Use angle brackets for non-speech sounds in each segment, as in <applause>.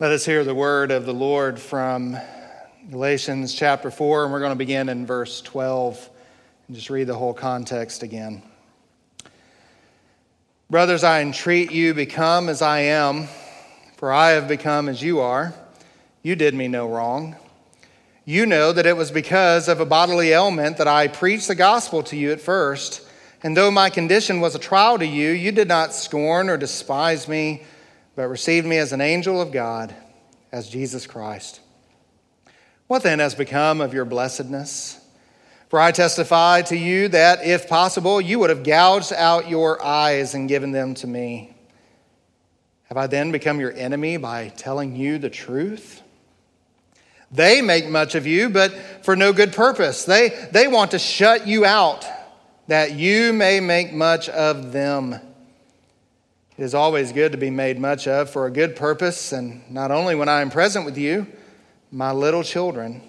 Let us hear the word of the Lord from Galatians chapter 4, and we're going to begin in verse 12 and just read the whole context again. Brothers, I entreat you, become as I am, for I have become as you are. You did me no wrong. You know that it was because of a bodily ailment that I preached the gospel to you at first. And though my condition was a trial to you, you did not scorn or despise me but received me as an angel of God, as Jesus Christ. What then has become of your blessedness? For I testify to you that, if possible, you would have gouged out your eyes and given them to me. Have I then become your enemy by telling you the truth? They make much of you, but for no good purpose. They, they want to shut you out, that you may make much of them. It is always good to be made much of for a good purpose, and not only when I am present with you, my little children,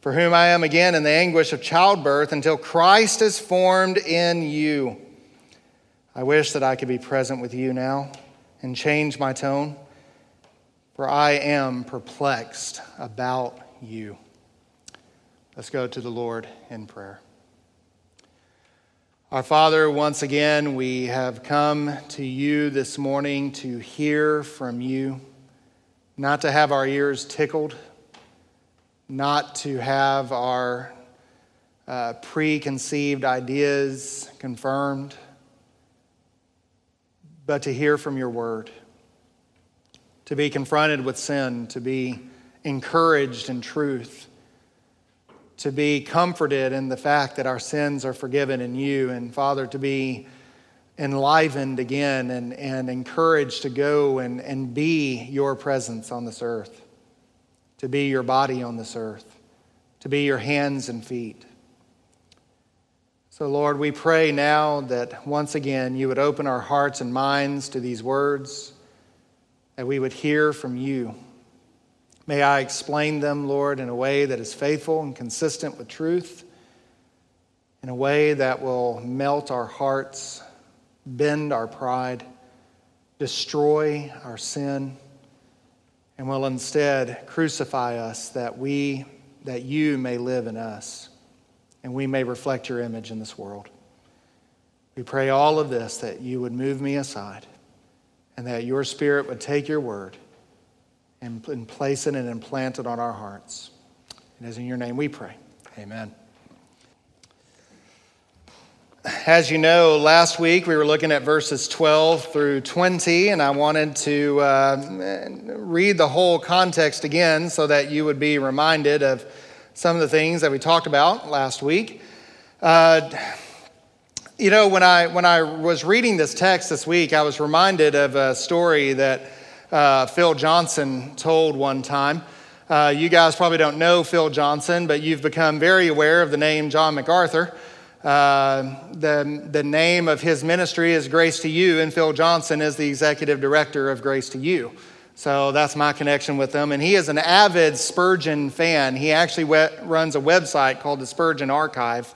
for whom I am again in the anguish of childbirth until Christ is formed in you. I wish that I could be present with you now and change my tone, for I am perplexed about you. Let's go to the Lord in prayer. Our Father, once again, we have come to you this morning to hear from you, not to have our ears tickled, not to have our uh, preconceived ideas confirmed, but to hear from your word, to be confronted with sin, to be encouraged in truth to be comforted in the fact that our sins are forgiven in you, and Father, to be enlivened again and, and encouraged to go and, and be your presence on this earth, to be your body on this earth, to be your hands and feet. So, Lord, we pray now that once again you would open our hearts and minds to these words, that we would hear from you. May I explain them, Lord, in a way that is faithful and consistent with truth, in a way that will melt our hearts, bend our pride, destroy our sin, and will instead crucify us that we that you may live in us and we may reflect your image in this world. We pray all of this that you would move me aside and that your spirit would take your word and, and place it and implant it on our hearts. It is in your name we pray. Amen. As you know, last week we were looking at verses 12 through 20, and I wanted to uh, read the whole context again so that you would be reminded of some of the things that we talked about last week. Uh, you know, when I, when I was reading this text this week, I was reminded of a story that uh, Phil Johnson told one time. Uh, you guys probably don't know Phil Johnson, but you've become very aware of the name John MacArthur. Uh, the, the name of his ministry is Grace to You, and Phil Johnson is the executive director of Grace to You. So that's my connection with him. And he is an avid Spurgeon fan. He actually we- runs a website called the Spurgeon Archive.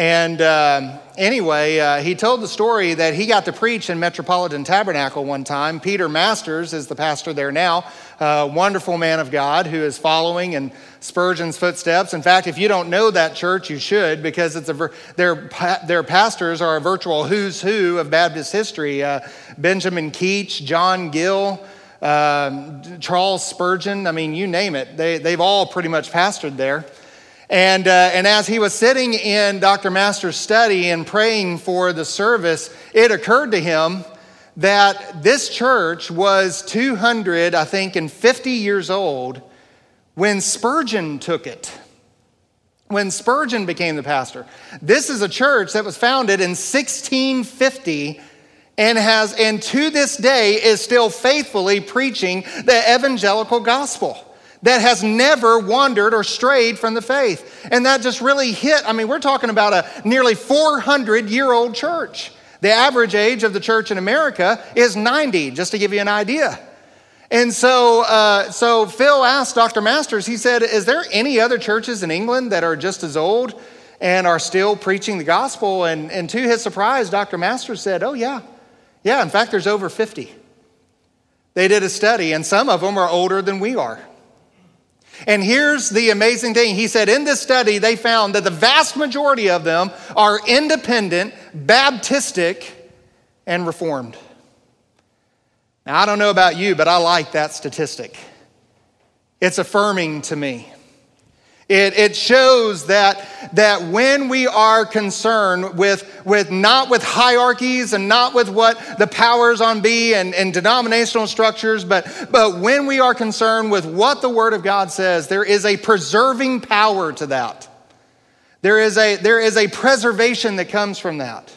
And um, anyway, uh, he told the story that he got to preach in Metropolitan Tabernacle one time. Peter Masters is the pastor there now, a wonderful man of God who is following in Spurgeon's footsteps. In fact, if you don't know that church, you should because it's a, their, their pastors are a virtual who's who of Baptist history. Uh, Benjamin Keach, John Gill, uh, Charles Spurgeon, I mean, you name it. They, they've all pretty much pastored there. And, uh, and as he was sitting in Dr. Master's study and praying for the service, it occurred to him that this church was 200, I think, and 50 years old when Spurgeon took it. When Spurgeon became the pastor. This is a church that was founded in 1650 and has, and to this day, is still faithfully preaching the evangelical gospel that has never wandered or strayed from the faith. And that just really hit. I mean, we're talking about a nearly 400 year old church. The average age of the church in America is 90, just to give you an idea. And so, uh, so Phil asked Dr. Masters, he said, Is there any other churches in England that are just as old and are still preaching the gospel? And, and to his surprise, Dr. Masters said, Oh, yeah. Yeah, in fact, there's over 50. They did a study, and some of them are older than we are. And here's the amazing thing. He said in this study, they found that the vast majority of them are independent, Baptistic, and Reformed. Now, I don't know about you, but I like that statistic. It's affirming to me. It, it shows that, that when we are concerned with, with not with hierarchies and not with what the powers on be and, and denominational structures, but, but when we are concerned with what the Word of God says, there is a preserving power to that. There is a, there is a preservation that comes from that.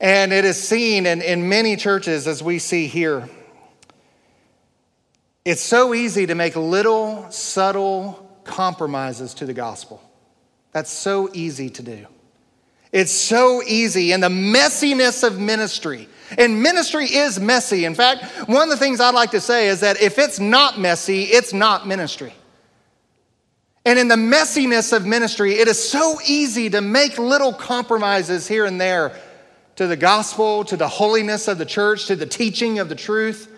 And it is seen in, in many churches as we see here. It's so easy to make little, subtle compromises to the gospel. That's so easy to do. It's so easy. in the messiness of ministry, and ministry is messy. In fact, one of the things I'd like to say is that if it's not messy, it's not ministry. And in the messiness of ministry, it is so easy to make little compromises here and there to the gospel, to the holiness of the church, to the teaching of the truth.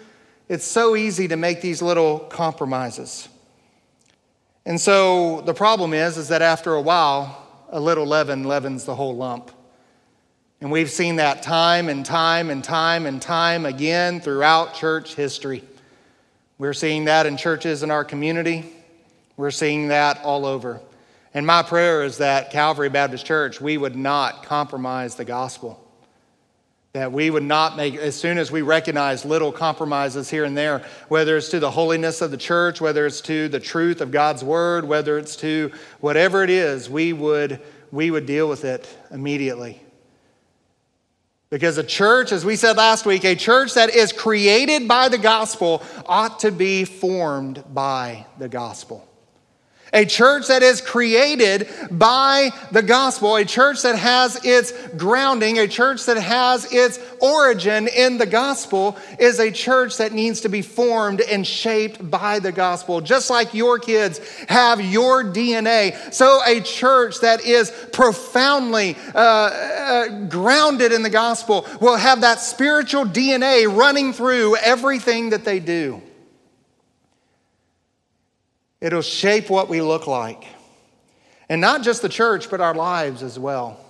It's so easy to make these little compromises. And so the problem is, is that after a while, a little leaven leavens the whole lump. And we've seen that time and time and time and time again throughout church history. We're seeing that in churches in our community. We're seeing that all over. And my prayer is that Calvary Baptist Church, we would not compromise the gospel. That we would not make, as soon as we recognize little compromises here and there, whether it's to the holiness of the church, whether it's to the truth of God's word, whether it's to whatever it is, we would, we would deal with it immediately. Because a church, as we said last week, a church that is created by the gospel ought to be formed by the gospel. A church that is created by the gospel, a church that has its grounding, a church that has its origin in the gospel, is a church that needs to be formed and shaped by the gospel. Just like your kids have your DNA, so a church that is profoundly uh, uh, grounded in the gospel will have that spiritual DNA running through everything that they do. It'll shape what we look like. And not just the church, but our lives as well.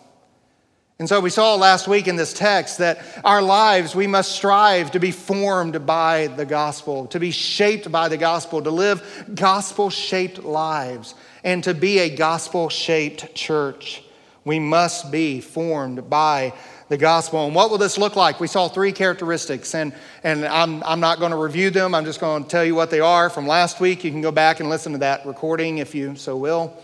And so we saw last week in this text that our lives, we must strive to be formed by the gospel, to be shaped by the gospel, to live gospel shaped lives, and to be a gospel shaped church. We must be formed by the gospel. And what will this look like? We saw three characteristics, and, and I'm, I'm not going to review them. I'm just going to tell you what they are from last week. You can go back and listen to that recording if you so will.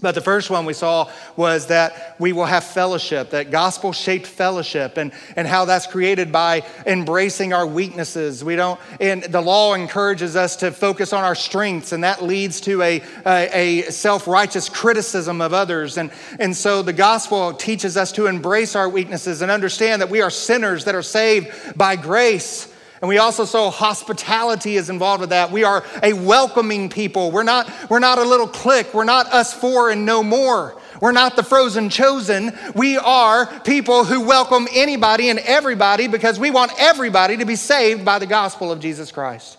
But the first one we saw was that we will have fellowship, that gospel shaped fellowship, and, and how that's created by embracing our weaknesses. We don't, and the law encourages us to focus on our strengths, and that leads to a, a, a self righteous criticism of others. And, and so the gospel teaches us to embrace our weaknesses and understand that we are sinners that are saved by grace. And we also saw hospitality is involved with that. We are a welcoming people. We're not, we're not a little clique. We're not us four and no more. We're not the frozen chosen. We are people who welcome anybody and everybody because we want everybody to be saved by the gospel of Jesus Christ.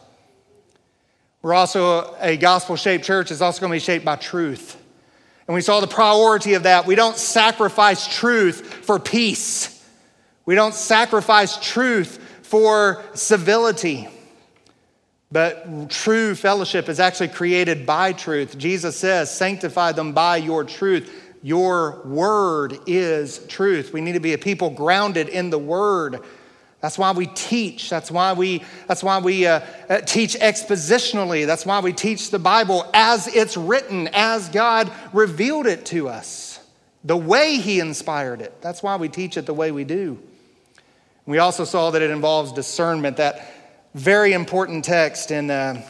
We're also a gospel shaped church, is also going to be shaped by truth. And we saw the priority of that. We don't sacrifice truth for peace. We don't sacrifice truth for civility. But true fellowship is actually created by truth. Jesus says, Sanctify them by your truth. Your word is truth. We need to be a people grounded in the word. That's why we teach. That's why we, that's why we uh, uh, teach expositionally. That's why we teach the Bible as it's written, as God revealed it to us, the way He inspired it. That's why we teach it the way we do. We also saw that it involves discernment, that very important text in, uh,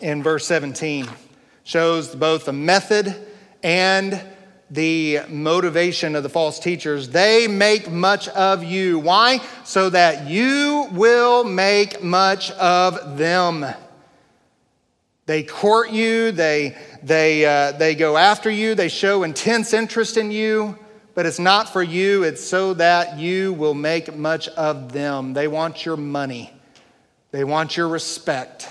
in verse 17 shows both the method and the motivation of the false teachers. They make much of you. Why? So that you will make much of them. They court you, they, they, uh, they go after you, they show intense interest in you but it's not for you, it's so that you will make much of them. They want your money. They want your respect.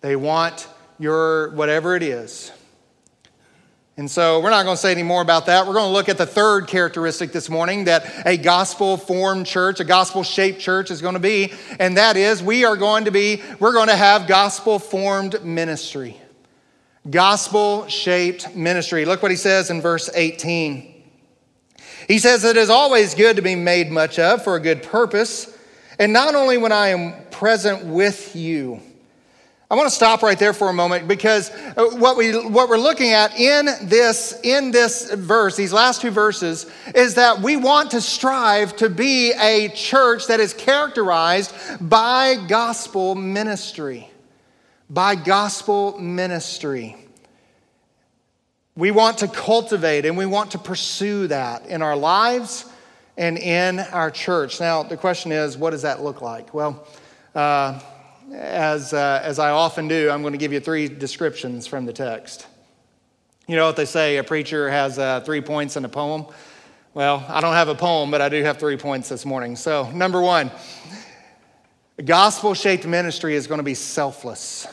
They want your whatever it is. And so we're not going to say any more about that. We're going to look at the third characteristic this morning that a gospel formed church, a gospel shaped church is going to be, and that is we are going to be, we're going to have gospel formed ministry. Gospel shaped ministry. Look what he says in verse 18. He says, It is always good to be made much of for a good purpose, and not only when I am present with you I want to stop right there for a moment because uh, what, we, what we're looking at in this, in this verse, these last two verses, is that we want to strive to be a church that is characterized by gospel ministry. By gospel ministry. We want to cultivate and we want to pursue that in our lives and in our church. Now, the question is, what does that look like? Well, uh, as, uh, as I often do, I'm going to give you three descriptions from the text. You know what they say, a preacher has uh, three points in a poem? Well, I don't have a poem, but I do have three points this morning. So, number one, gospel shaped ministry is going to be selfless.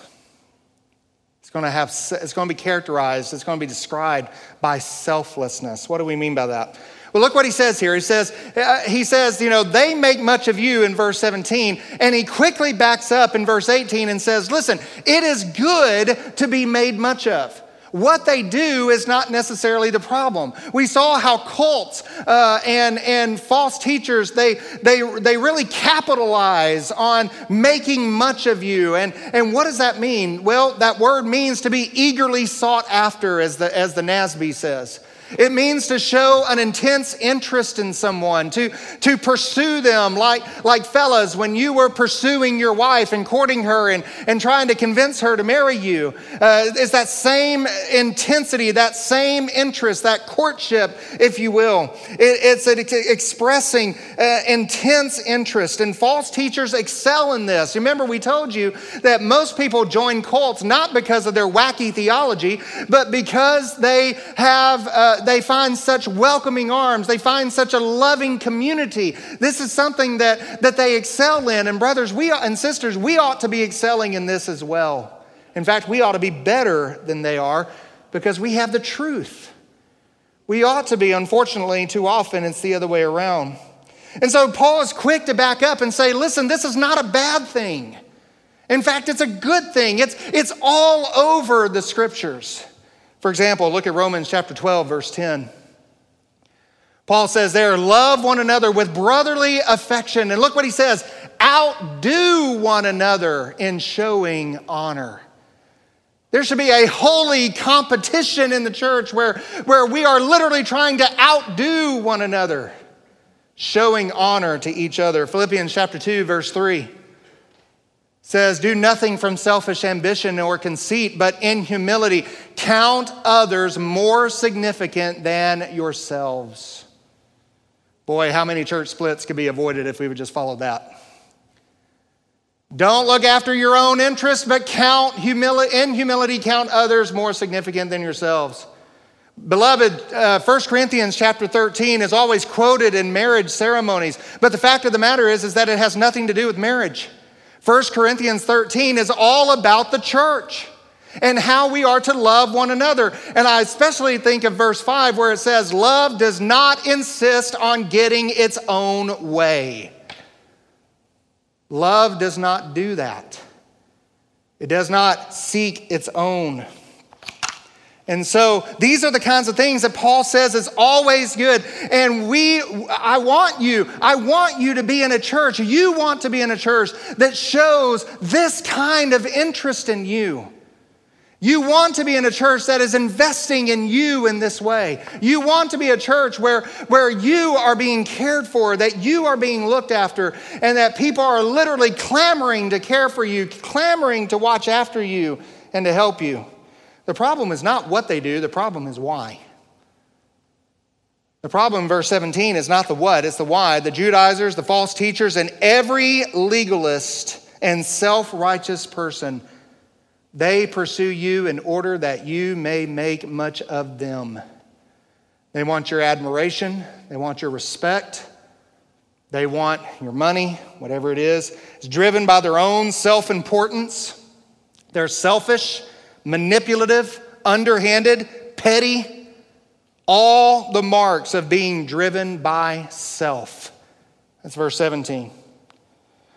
It's going to have it's going to be characterized, it's going to be described by selflessness. What do we mean by that? Well, look what he says here. He says, uh, he says, you know, they make much of you in verse 17, and he quickly backs up in verse 18 and says, listen, it is good to be made much of. What they do is not necessarily the problem. We saw how cults uh, and, and false teachers, they, they, they really capitalize on making much of you. And, and what does that mean? Well, that word means to be eagerly sought after, as the, as the NASB says. It means to show an intense interest in someone, to, to pursue them like, like fellas when you were pursuing your wife and courting her and, and trying to convince her to marry you. Uh, it's that same intensity, that same interest, that courtship, if you will. It, it's expressing uh, intense interest, and false teachers excel in this. Remember, we told you that most people join cults not because of their wacky theology, but because they have. Uh, they find such welcoming arms. They find such a loving community. This is something that, that they excel in. And, brothers we, and sisters, we ought to be excelling in this as well. In fact, we ought to be better than they are because we have the truth. We ought to be, unfortunately, too often it's the other way around. And so Paul is quick to back up and say, listen, this is not a bad thing. In fact, it's a good thing. It's, it's all over the scriptures. For example, look at Romans chapter 12, verse 10. Paul says there, love one another with brotherly affection. And look what he says outdo one another in showing honor. There should be a holy competition in the church where, where we are literally trying to outdo one another, showing honor to each other. Philippians chapter 2, verse 3 says, Do nothing from selfish ambition or conceit, but in humility count others more significant than yourselves. Boy, how many church splits could be avoided if we would just follow that? Don't look after your own interests, but count humility, in humility count others more significant than yourselves. Beloved, uh, 1 Corinthians chapter 13 is always quoted in marriage ceremonies, but the fact of the matter is, is that it has nothing to do with marriage. 1 Corinthians 13 is all about the church and how we are to love one another. And I especially think of verse 5 where it says, Love does not insist on getting its own way. Love does not do that, it does not seek its own. And so these are the kinds of things that Paul says is always good. And we, I want you, I want you to be in a church, you want to be in a church that shows this kind of interest in you. You want to be in a church that is investing in you in this way. You want to be a church where, where you are being cared for, that you are being looked after, and that people are literally clamoring to care for you, clamoring to watch after you and to help you. The problem is not what they do, the problem is why. The problem verse 17 is not the what, it's the why. The Judaizers, the false teachers, and every legalist and self righteous person, they pursue you in order that you may make much of them. They want your admiration, they want your respect, They want your money, whatever it is. It's driven by their own self importance. They're selfish, manipulative, underhanded, petty. All the marks of being driven by self. That's verse 17.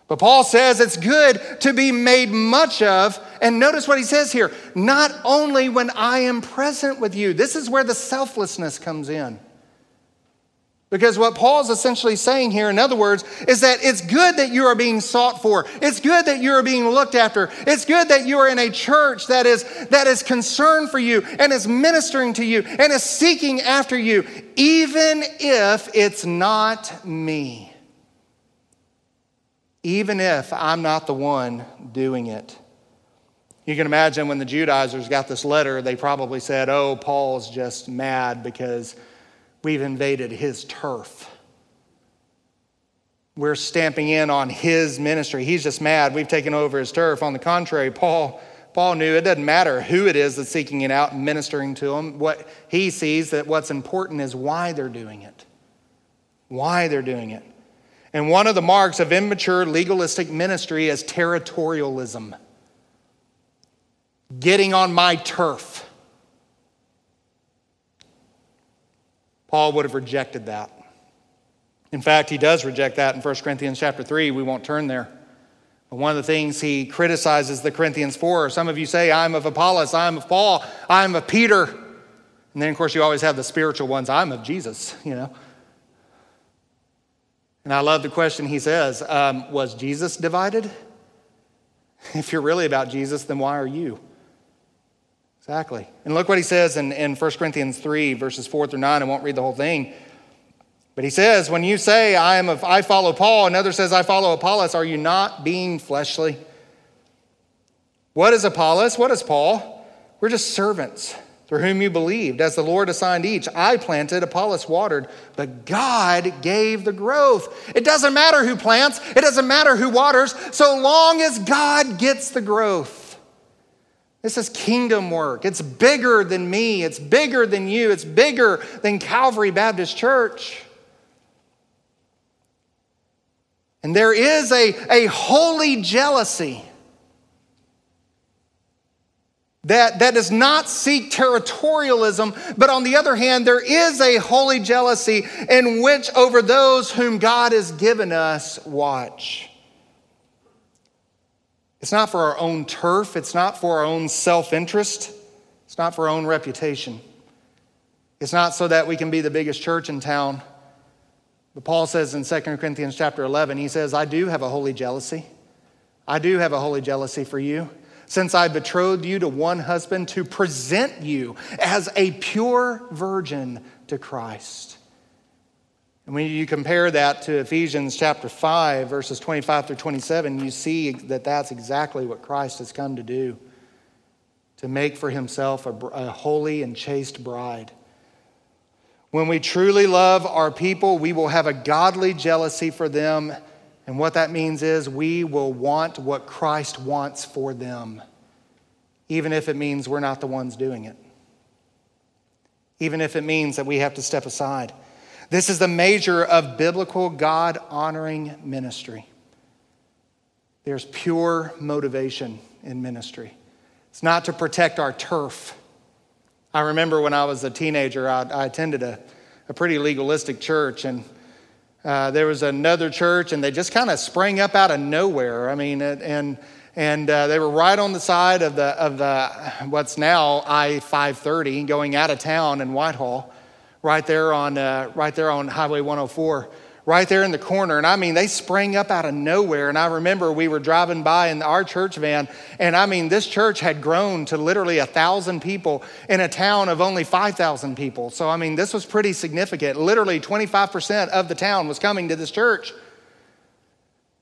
But Paul says it's good to be made much of. And notice what he says here not only when I am present with you. This is where the selflessness comes in. Because what Paul's essentially saying here, in other words, is that it's good that you are being sought for. It's good that you are being looked after. It's good that you are in a church that is, that is concerned for you and is ministering to you and is seeking after you, even if it's not me. Even if I'm not the one doing it. You can imagine when the Judaizers got this letter, they probably said, Oh, Paul's just mad because we've invaded his turf. We're stamping in on his ministry. He's just mad. We've taken over his turf. On the contrary, Paul, Paul knew it doesn't matter who it is that's seeking it out and ministering to him. What he sees that what's important is why they're doing it. Why they're doing it. And one of the marks of immature legalistic ministry is territorialism. Getting on my turf. Paul would have rejected that. In fact, he does reject that in 1 Corinthians chapter 3. We won't turn there. But one of the things he criticizes the Corinthians for, some of you say, I'm of Apollos, I'm of Paul, I'm of Peter. And then, of course, you always have the spiritual ones, I'm of Jesus, you know. And I love the question he says um, Was Jesus divided? <laughs> If you're really about Jesus, then why are you? Exactly. And look what he says in, in 1 Corinthians 3, verses 4 through 9. I won't read the whole thing. But he says, when you say, I, am of, I follow Paul, another says, I follow Apollos, are you not being fleshly? What is Apollos? What is Paul? We're just servants through whom you believed, as the Lord assigned each. I planted, Apollos watered, but God gave the growth. It doesn't matter who plants, it doesn't matter who waters, so long as God gets the growth. This is kingdom work. It's bigger than me, it's bigger than you, it's bigger than Calvary Baptist Church. And there is a, a holy jealousy that, that does not seek territorialism, but on the other hand, there is a holy jealousy in which over those whom God has given us watch. It's not for our own turf, it's not for our own self interest, it's not for our own reputation. It's not so that we can be the biggest church in town. But Paul says in 2 Corinthians chapter 11, he says, I do have a holy jealousy. I do have a holy jealousy for you, since I betrothed you to one husband to present you as a pure virgin to Christ. And when you compare that to Ephesians chapter 5, verses 25 through 27, you see that that's exactly what Christ has come to do to make for himself a, a holy and chaste bride. When we truly love our people, we will have a godly jealousy for them. And what that means is we will want what Christ wants for them, even if it means we're not the ones doing it, even if it means that we have to step aside. This is the major of biblical God honoring ministry. There's pure motivation in ministry. It's not to protect our turf. I remember when I was a teenager, I, I attended a, a, pretty legalistic church, and uh, there was another church, and they just kind of sprang up out of nowhere. I mean, and and uh, they were right on the side of the of the what's now I 530 going out of town in Whitehall right there on, uh, right there on Highway 104, right there in the corner. And I mean, they sprang up out of nowhere. And I remember we were driving by in our church van, and I mean, this church had grown to literally a thousand people in a town of only 5,000 people. So, I mean, this was pretty significant. Literally, 25% of the town was coming to this church.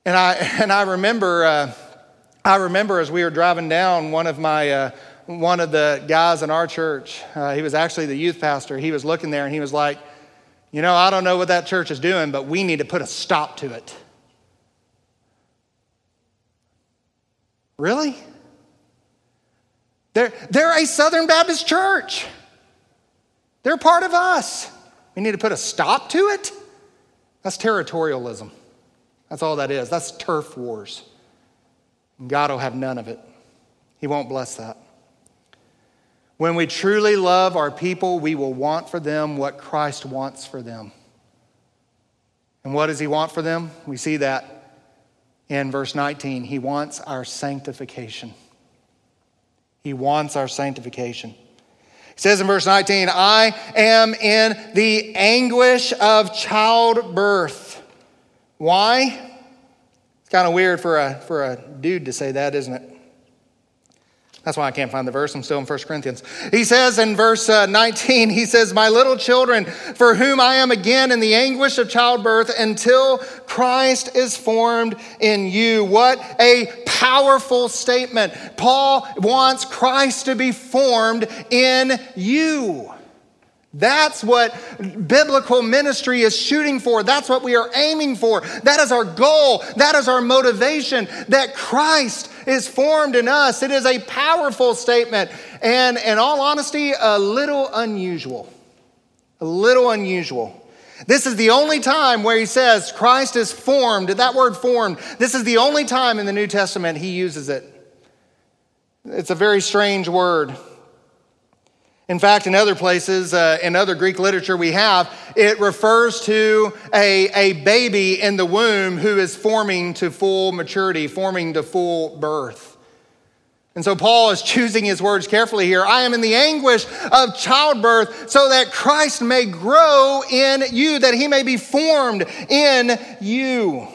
And I, <laughs> and I remember, uh, I remember as we were driving down, one of my, uh, one of the guys in our church, uh, he was actually the youth pastor, he was looking there and he was like, You know, I don't know what that church is doing, but we need to put a stop to it. Really? They're, they're a Southern Baptist church. They're part of us. We need to put a stop to it? That's territorialism. That's all that is. That's turf wars. And God will have none of it. He won't bless that. When we truly love our people, we will want for them what Christ wants for them. And what does He want for them? We see that in verse 19. He wants our sanctification. He wants our sanctification. He says in verse 19, I am in the anguish of childbirth. Why? It's kind of weird for a, for a dude to say that, isn't it? That's why I can't find the verse. I'm still in 1 Corinthians. He says in verse uh, 19, he says, My little children, for whom I am again in the anguish of childbirth until Christ is formed in you. What a powerful statement. Paul wants Christ to be formed in you. That's what biblical ministry is shooting for. That's what we are aiming for. That is our goal. That is our motivation that Christ is formed in us. It is a powerful statement and, in all honesty, a little unusual. A little unusual. This is the only time where he says Christ is formed. That word formed, this is the only time in the New Testament he uses it. It's a very strange word. In fact, in other places, uh, in other Greek literature we have, it refers to a, a baby in the womb who is forming to full maturity, forming to full birth. And so Paul is choosing his words carefully here. I am in the anguish of childbirth so that Christ may grow in you, that he may be formed in you.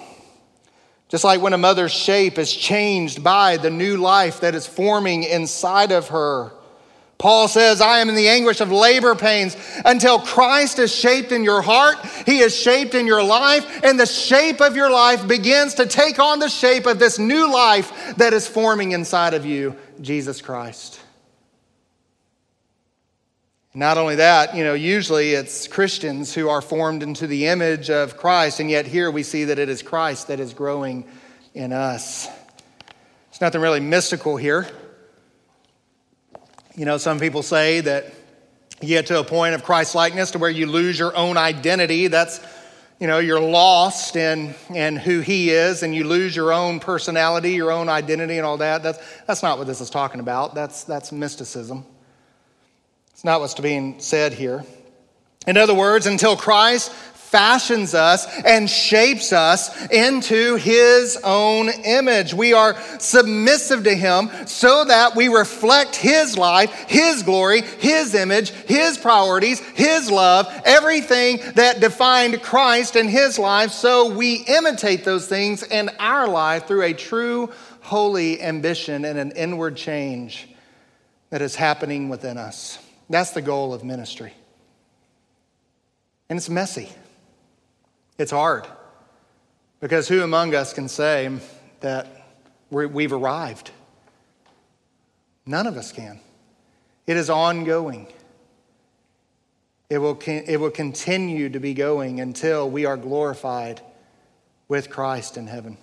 Just like when a mother's shape is changed by the new life that is forming inside of her. Paul says, I am in the anguish of labor pains until Christ is shaped in your heart. He is shaped in your life, and the shape of your life begins to take on the shape of this new life that is forming inside of you, Jesus Christ. Not only that, you know, usually it's Christians who are formed into the image of Christ, and yet here we see that it is Christ that is growing in us. There's nothing really mystical here. You know, some people say that you get to a point of Christ likeness to where you lose your own identity. That's, you know, you're lost in, in who He is and you lose your own personality, your own identity, and all that. That's, that's not what this is talking about. That's, that's mysticism. It's not what's being said here. In other words, until Christ fashions us and shapes us into his own image. We are submissive to him so that we reflect his life, his glory, his image, his priorities, his love, everything that defined Christ in his life. So we imitate those things in our life through a true holy ambition and an inward change that is happening within us. That's the goal of ministry. And it's messy. It's hard because who among us can say that we've arrived? None of us can. It is ongoing. It will, it will continue to be going until we are glorified with Christ in heaven.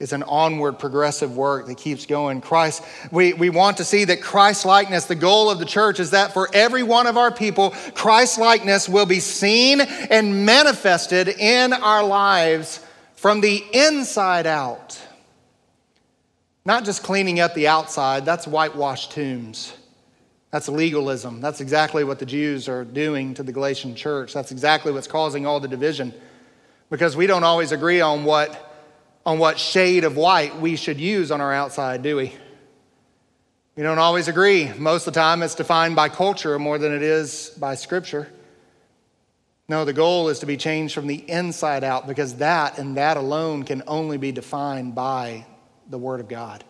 It's an onward progressive work that keeps going. Christ, we, we want to see that Christ likeness, the goal of the church is that for every one of our people, Christ likeness will be seen and manifested in our lives from the inside out. Not just cleaning up the outside, that's whitewashed tombs. That's legalism. That's exactly what the Jews are doing to the Galatian church. That's exactly what's causing all the division. Because we don't always agree on what on what shade of white we should use on our outside, do we? We don't always agree. Most of the time, it's defined by culture more than it is by Scripture. No, the goal is to be changed from the inside out because that and that alone can only be defined by the Word of God.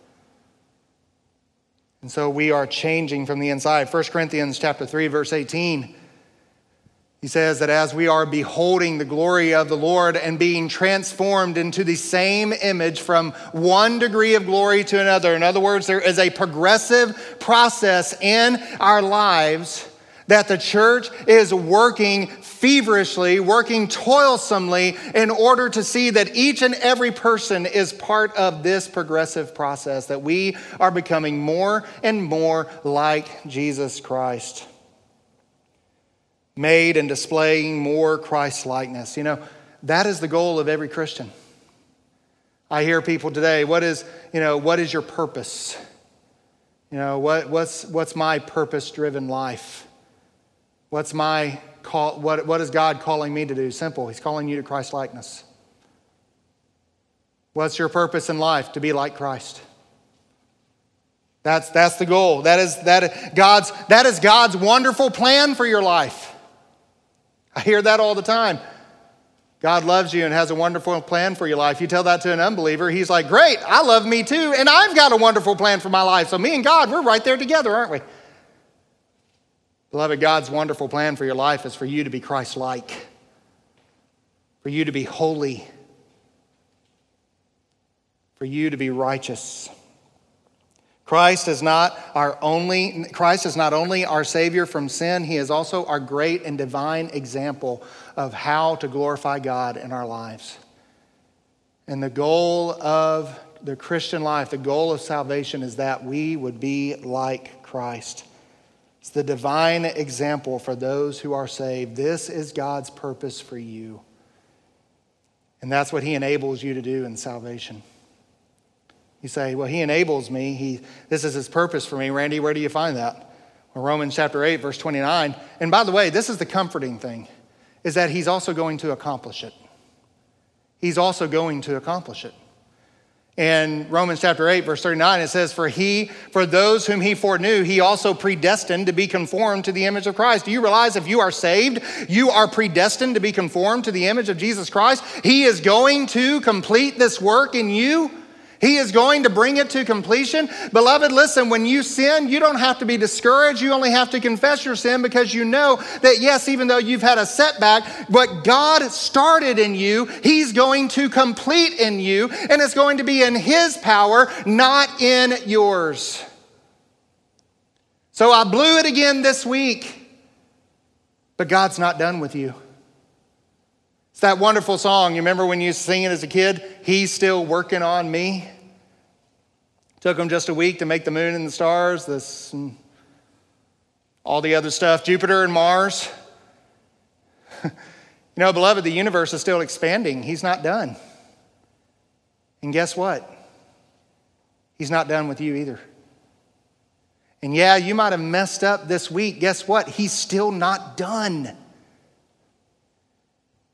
And so we are changing from the inside. 1 Corinthians chapter 3 verse 18 he says that as we are beholding the glory of the Lord and being transformed into the same image from one degree of glory to another, in other words, there is a progressive process in our lives that the church is working feverishly, working toilsomely in order to see that each and every person is part of this progressive process, that we are becoming more and more like Jesus Christ made and displaying more Christ likeness. You know, that is the goal of every Christian. I hear people today, what is, you know, what is your purpose? You know, what, what's, what's my purpose driven life? What's my call, what, what is God calling me to do? Simple. He's calling you to Christ likeness. What's your purpose in life? To be like Christ. That's, that's the goal. That is, that, God's, that is God's wonderful plan for your life. I hear that all the time. God loves you and has a wonderful plan for your life. You tell that to an unbeliever, he's like, Great, I love me too, and I've got a wonderful plan for my life. So, me and God, we're right there together, aren't we? Beloved, God's wonderful plan for your life is for you to be Christ like, for you to be holy, for you to be righteous. Christ is not our only Christ is not only our savior from sin, he is also our great and divine example of how to glorify God in our lives. And the goal of the Christian life, the goal of salvation is that we would be like Christ. It's the divine example for those who are saved. This is God's purpose for you. And that's what he enables you to do in salvation. You say, well, he enables me. He, this is his purpose for me. Randy, where do you find that? Well, Romans chapter 8, verse 29. And by the way, this is the comforting thing, is that he's also going to accomplish it. He's also going to accomplish it. In Romans chapter 8, verse 39, it says, For he, for those whom he foreknew, he also predestined to be conformed to the image of Christ. Do you realize if you are saved, you are predestined to be conformed to the image of Jesus Christ? He is going to complete this work in you. He is going to bring it to completion. Beloved, listen, when you sin, you don't have to be discouraged. You only have to confess your sin because you know that, yes, even though you've had a setback, what God started in you, He's going to complete in you, and it's going to be in His power, not in yours. So I blew it again this week, but God's not done with you. That wonderful song. You remember when you sing it as a kid? He's still working on me. Took him just a week to make the moon and the stars, this and all the other stuff, Jupiter and Mars. <laughs> you know, beloved, the universe is still expanding. He's not done. And guess what? He's not done with you either. And yeah, you might have messed up this week. Guess what? He's still not done.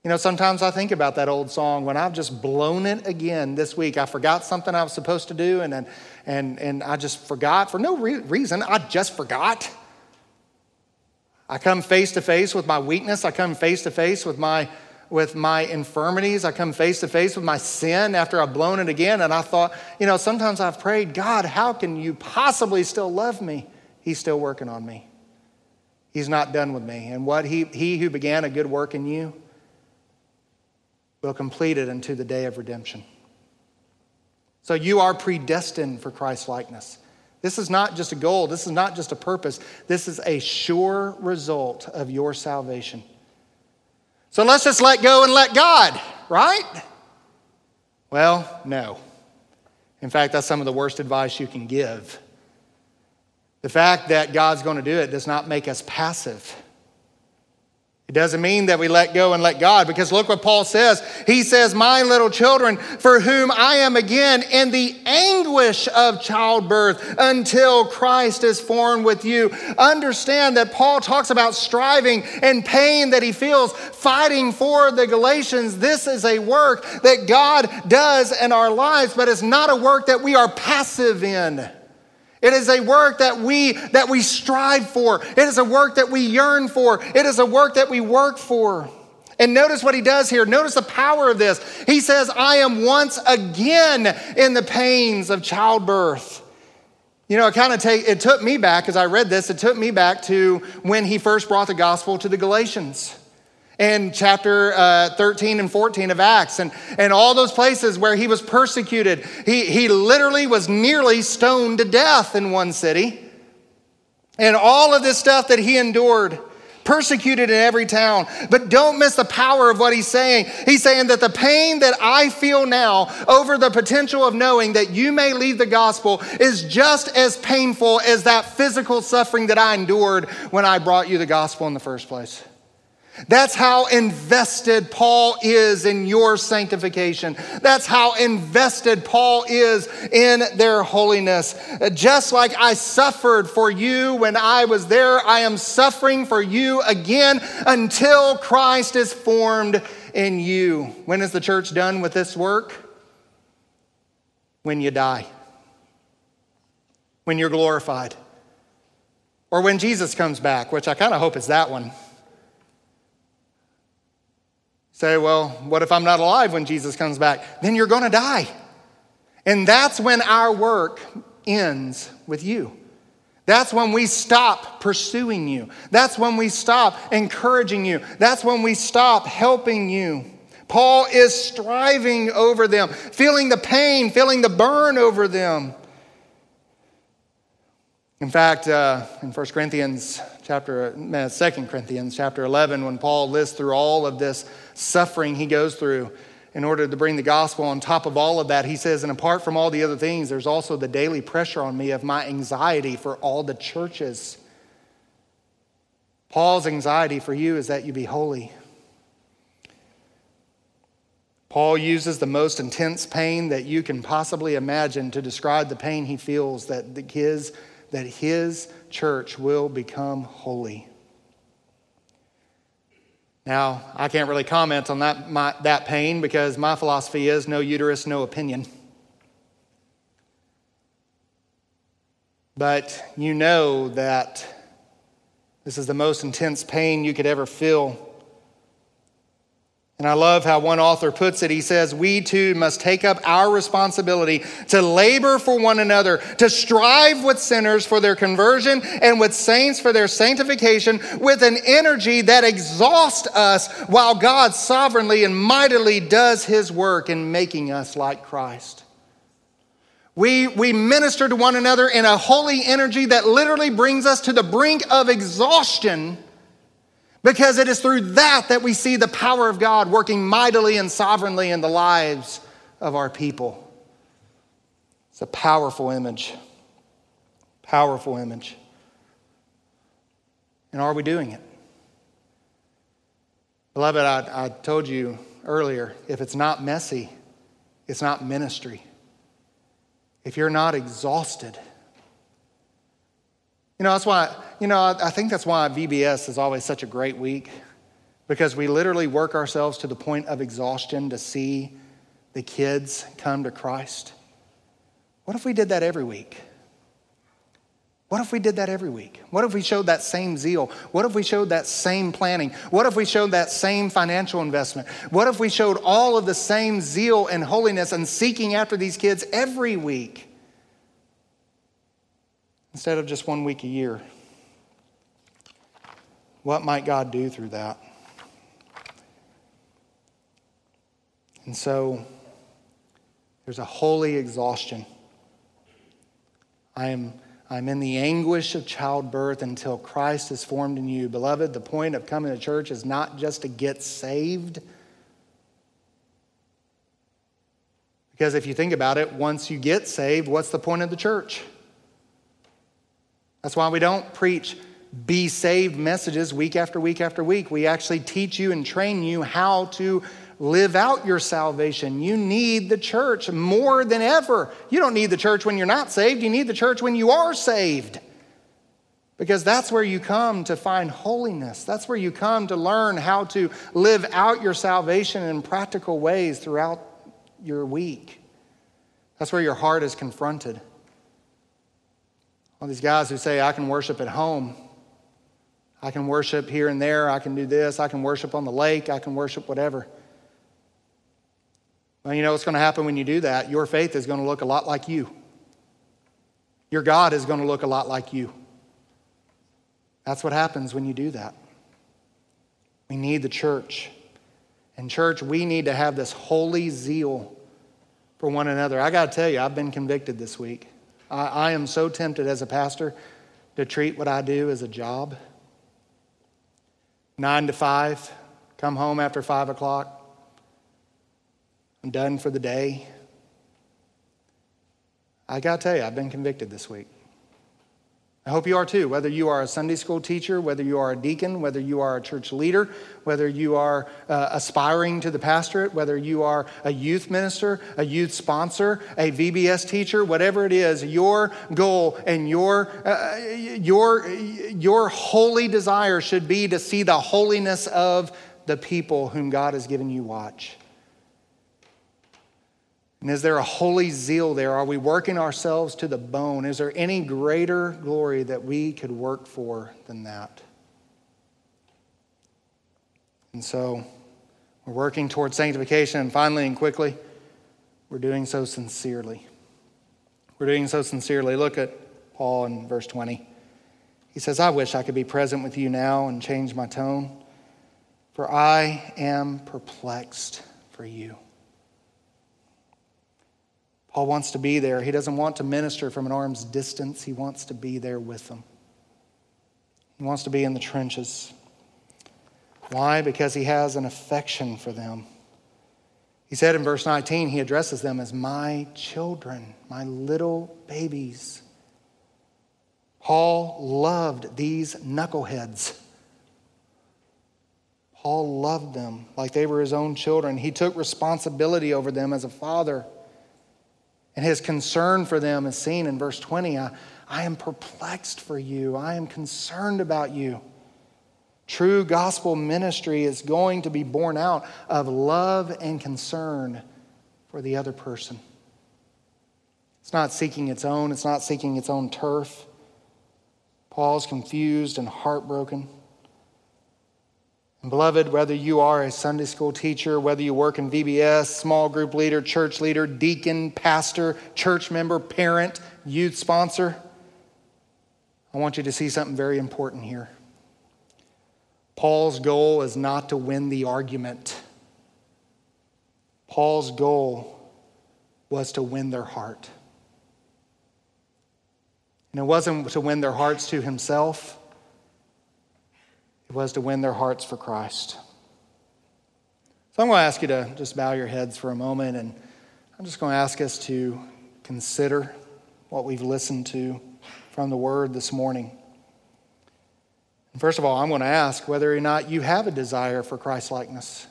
You know, sometimes I think about that old song when I've just blown it again this week. I forgot something I was supposed to do, and, then and, and I just forgot for no re- reason. I just forgot. I come face to face with my weakness. I come face to face with my, with my infirmities. I come face to face with my sin after I've blown it again. And I thought, you know, sometimes I've prayed, God, how can you possibly still love me? He's still working on me. He's not done with me. And what he, he who began a good work in you, will complete it unto the day of redemption. So you are predestined for Christ likeness. This is not just a goal, this is not just a purpose, this is a sure result of your salvation. So let's just let go and let God, right? Well, no. In fact, that's some of the worst advice you can give. The fact that God's going to do it does not make us passive. It doesn't mean that we let go and let God, because look what Paul says. He says, My little children, for whom I am again in the anguish of childbirth until Christ is formed with you. Understand that Paul talks about striving and pain that he feels fighting for the Galatians. This is a work that God does in our lives, but it's not a work that we are passive in. It is a work that we that we strive for. It is a work that we yearn for. It is a work that we work for. And notice what he does here. Notice the power of this. He says, I am once again in the pains of childbirth. You know, it kind of take it took me back as I read this, it took me back to when he first brought the gospel to the Galatians in chapter uh, 13 and 14 of Acts, and, and all those places where he was persecuted. He, he literally was nearly stoned to death in one city. And all of this stuff that he endured, persecuted in every town. But don't miss the power of what he's saying. He's saying that the pain that I feel now over the potential of knowing that you may leave the gospel is just as painful as that physical suffering that I endured when I brought you the gospel in the first place. That's how invested Paul is in your sanctification. That's how invested Paul is in their holiness. Just like I suffered for you when I was there, I am suffering for you again until Christ is formed in you. When is the church done with this work? When you die, when you're glorified, or when Jesus comes back, which I kind of hope is that one. Say, well, what if I'm not alive when Jesus comes back? Then you're going to die. And that's when our work ends with you. That's when we stop pursuing you. That's when we stop encouraging you. That's when we stop helping you. Paul is striving over them, feeling the pain, feeling the burn over them. In fact, uh, in 1 Corinthians chapter, 2 uh, Corinthians chapter 11, when Paul lists through all of this suffering he goes through in order to bring the gospel on top of all of that, he says, and apart from all the other things, there's also the daily pressure on me of my anxiety for all the churches. Paul's anxiety for you is that you be holy. Paul uses the most intense pain that you can possibly imagine to describe the pain he feels that his that his church will become holy. Now, I can't really comment on that, my, that pain because my philosophy is no uterus, no opinion. But you know that this is the most intense pain you could ever feel and I love how one author puts it. He says, We too must take up our responsibility to labor for one another, to strive with sinners for their conversion and with saints for their sanctification with an energy that exhausts us while God sovereignly and mightily does his work in making us like Christ. We, we minister to one another in a holy energy that literally brings us to the brink of exhaustion because it is through that that we see the power of God working mightily and sovereignly in the lives of our people. It's a powerful image. Powerful image. And are we doing it? Beloved, I, I told you earlier if it's not messy, it's not ministry. If you're not exhausted, you know, that's why, you know, I think that's why VBS is always such a great week because we literally work ourselves to the point of exhaustion to see the kids come to Christ. What if we did that every week? What if we did that every week? What if we showed that same zeal? What if we showed that same planning? What if we showed that same financial investment? What if we showed all of the same zeal and holiness and seeking after these kids every week? Instead of just one week a year. What might God do through that? And so there's a holy exhaustion. I am I'm in the anguish of childbirth until Christ is formed in you. Beloved, the point of coming to church is not just to get saved. Because if you think about it, once you get saved, what's the point of the church? That's why we don't preach be saved messages week after week after week. We actually teach you and train you how to live out your salvation. You need the church more than ever. You don't need the church when you're not saved, you need the church when you are saved. Because that's where you come to find holiness. That's where you come to learn how to live out your salvation in practical ways throughout your week. That's where your heart is confronted. All these guys who say, I can worship at home. I can worship here and there. I can do this. I can worship on the lake. I can worship whatever. Well, you know what's going to happen when you do that? Your faith is going to look a lot like you. Your God is going to look a lot like you. That's what happens when you do that. We need the church. And, church, we need to have this holy zeal for one another. I got to tell you, I've been convicted this week. I, I am so tempted as a pastor to treat what I do as a job. Nine to five, come home after five o'clock. I'm done for the day. I got to tell you, I've been convicted this week. I hope you are too, whether you are a Sunday school teacher, whether you are a deacon, whether you are a church leader, whether you are uh, aspiring to the pastorate, whether you are a youth minister, a youth sponsor, a VBS teacher, whatever it is, your goal and your, uh, your, your holy desire should be to see the holiness of the people whom God has given you watch. And is there a holy zeal there? Are we working ourselves to the bone? Is there any greater glory that we could work for than that? And so we're working towards sanctification, and finally and quickly, we're doing so sincerely. We're doing so sincerely. Look at Paul in verse 20. He says, I wish I could be present with you now and change my tone, for I am perplexed for you. Paul wants to be there. He doesn't want to minister from an arm's distance, he wants to be there with them. He wants to be in the trenches. Why? Because he has an affection for them. He said in verse 19, he addresses them as my children, my little babies. Paul loved these knuckleheads. Paul loved them like they were his own children. He took responsibility over them as a father. And his concern for them is seen in verse 20. I, I am perplexed for you, I am concerned about you. True gospel ministry is going to be born out of love and concern for the other person. It's not seeking its own, it's not seeking its own turf. Paul's confused and heartbroken. And beloved, whether you are a Sunday school teacher, whether you work in VBS, small group leader, church leader, deacon, pastor, church member, parent, youth sponsor, I want you to see something very important here. Paul's goal is not to win the argument. Paul's goal was to win their heart. And it wasn't to win their hearts to himself, it was to win their hearts for Christ. So I'm going to ask you to just bow your heads for a moment, and I'm just going to ask us to consider what we've listened to from the Word this morning. First of all, I'm going to ask whether or not you have a desire for Christ likeness.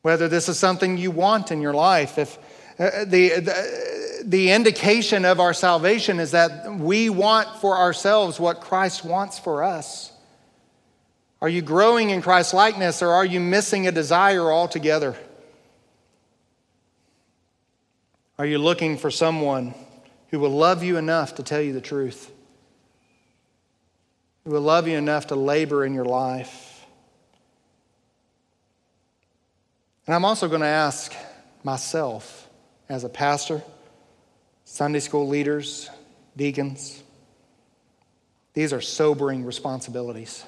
Whether this is something you want in your life. If uh, the, the, the indication of our salvation is that we want for ourselves what Christ wants for us. Are you growing in Christ's likeness or are you missing a desire altogether? Are you looking for someone who will love you enough to tell you the truth? Who will love you enough to labor in your life? And I'm also going to ask myself as a pastor, Sunday school leaders, deacons, these are sobering responsibilities.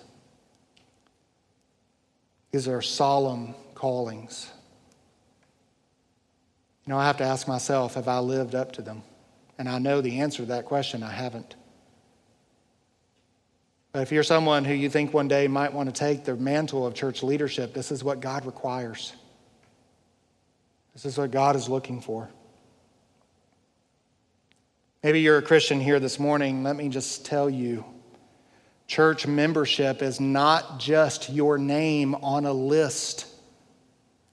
These are solemn callings. You know, I have to ask myself, have I lived up to them? And I know the answer to that question, I haven't. But if you're someone who you think one day might want to take the mantle of church leadership, this is what God requires. This is what God is looking for. Maybe you're a Christian here this morning. Let me just tell you Church membership is not just your name on a list,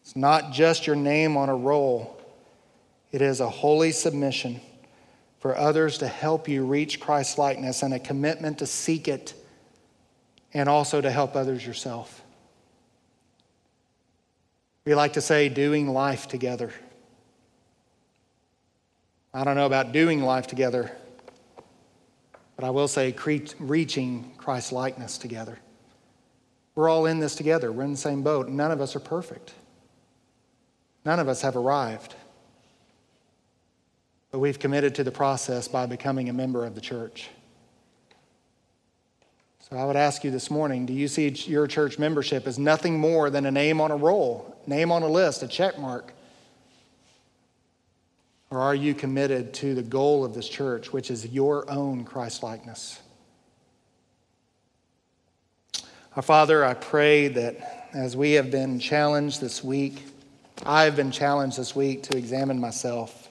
it's not just your name on a roll. It is a holy submission for others to help you reach Christ likeness and a commitment to seek it and also to help others yourself. We like to say doing life together. I don't know about doing life together. But I will say, reaching Christ likeness together. We're all in this together. We're in the same boat. None of us are perfect. None of us have arrived. But we've committed to the process by becoming a member of the church. So I would ask you this morning do you see your church membership as nothing more than a name on a roll, name on a list, a check mark? Or are you committed to the goal of this church, which is your own Christ likeness? Our Father, I pray that as we have been challenged this week, I have been challenged this week to examine myself.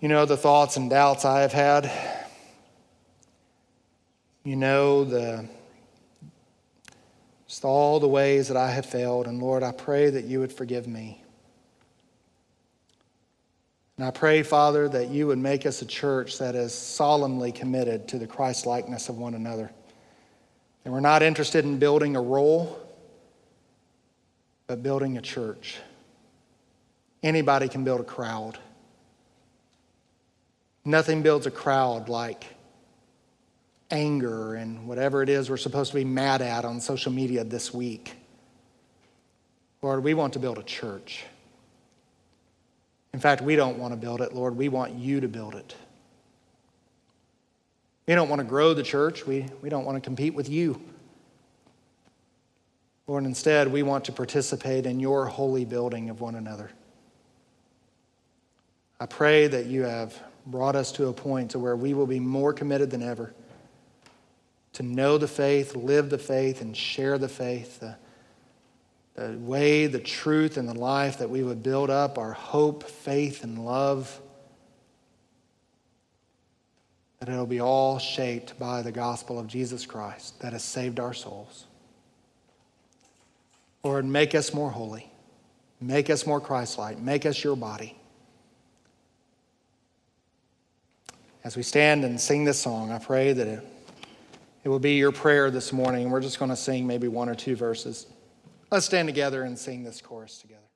You know the thoughts and doubts I have had. You know the just all the ways that I have failed, and Lord, I pray that you would forgive me. And I pray, Father, that you would make us a church that is solemnly committed to the Christ likeness of one another. And we're not interested in building a roll, but building a church. Anybody can build a crowd. Nothing builds a crowd like anger and whatever it is we're supposed to be mad at on social media this week. Lord, we want to build a church. In fact, we don't want to build it, Lord. We want you to build it. We don't want to grow the church. We, we don't want to compete with you. Lord, instead, we want to participate in your holy building of one another. I pray that you have brought us to a point to where we will be more committed than ever to know the faith, live the faith, and share the faith, the, the way, the truth, and the life that we would build up our hope, faith, and love. That it'll be all shaped by the gospel of Jesus Christ that has saved our souls. Lord, make us more holy. Make us more Christ like. Make us your body. As we stand and sing this song, I pray that it, it will be your prayer this morning. We're just going to sing maybe one or two verses. Let's stand together and sing this chorus together.